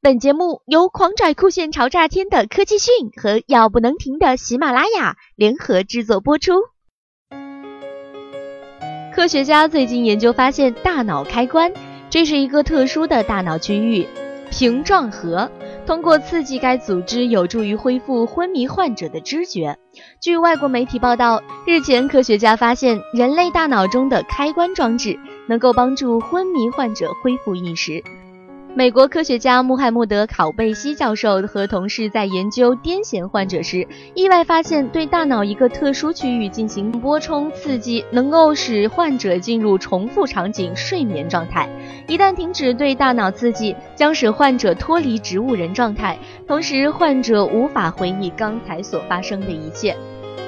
本节目由狂拽酷炫潮炸天的科技讯和要不能停的喜马拉雅联合制作播出。科学家最近研究发现，大脑开关，这是一个特殊的大脑区域——屏状核。通过刺激该组织，有助于恢复昏迷患者的知觉。据外国媒体报道，日前科学家发现，人类大脑中的开关装置能够帮助昏迷患者恢复意识。美国科学家穆罕默德·考贝西教授和同事在研究癫痫患者时，意外发现，对大脑一个特殊区域进行波冲刺激，能够使患者进入重复场景睡眠状态。一旦停止对大脑刺激，将使患者脱离植物人状态，同时患者无法回忆刚才所发生的一切。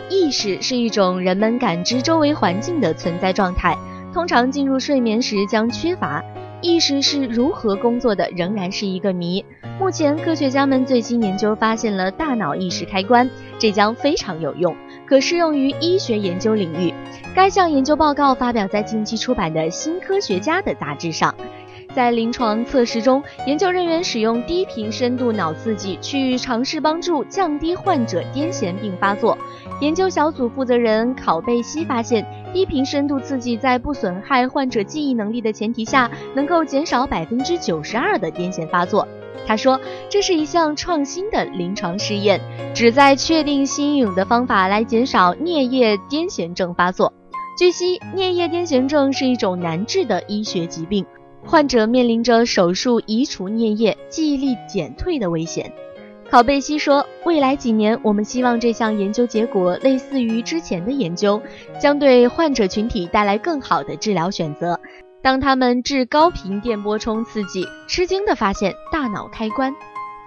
意识是一种人们感知周围环境的存在状态，通常进入睡眠时将缺乏。意识是如何工作的，仍然是一个谜。目前，科学家们最新研究发现了大脑意识开关，这将非常有用，可适用于医学研究领域。该项研究报告发表在近期出版的《新科学家》的杂志上。在临床测试中，研究人员使用低频深度脑刺激去尝试帮助降低患者癫痫病发作。研究小组负责人考贝西发现。低频深度刺激在不损害患者记忆能力的前提下，能够减少百分之九十二的癫痫发作。他说，这是一项创新的临床试验，旨在确定新颖的方法来减少颞叶癫痫症发作。据悉，颞叶癫痫症是一种难治的医学疾病，患者面临着手术移除颞叶、记忆力减退的危险。考贝西说：“未来几年，我们希望这项研究结果类似于之前的研究，将对患者群体带来更好的治疗选择。当他们致高频电波冲刺激，吃惊地发现大脑开关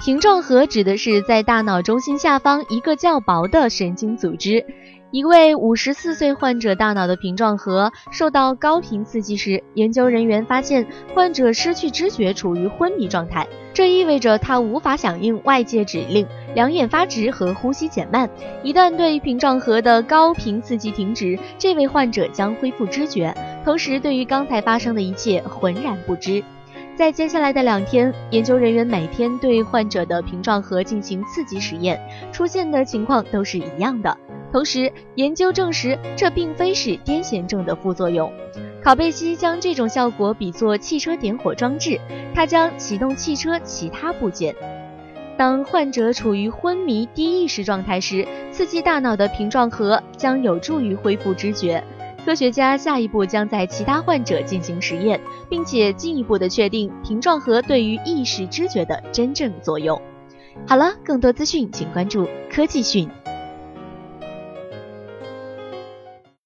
屏状核指的是在大脑中心下方一个较薄的神经组织。一位五十四岁患者大脑的屏状核受到高频刺激时，研究人员发现患者失去知觉，处于昏迷状态。”这意味着他无法响应外界指令，两眼发直和呼吸减慢。一旦对屏状核的高频刺激停止，这位患者将恢复知觉，同时对于刚才发生的一切浑然不知。在接下来的两天，研究人员每天对患者的屏状核进行刺激实验，出现的情况都是一样的。同时，研究证实这并非是癫痫症的副作用。考贝西将这种效果比作汽车点火装置，它将启动汽车其他部件。当患者处于昏迷低意识状态时，刺激大脑的屏状核将有助于恢复知觉。科学家下一步将在其他患者进行实验，并且进一步的确定瓶状核对于意识知觉的真正作用。好了，更多资讯请关注科技讯。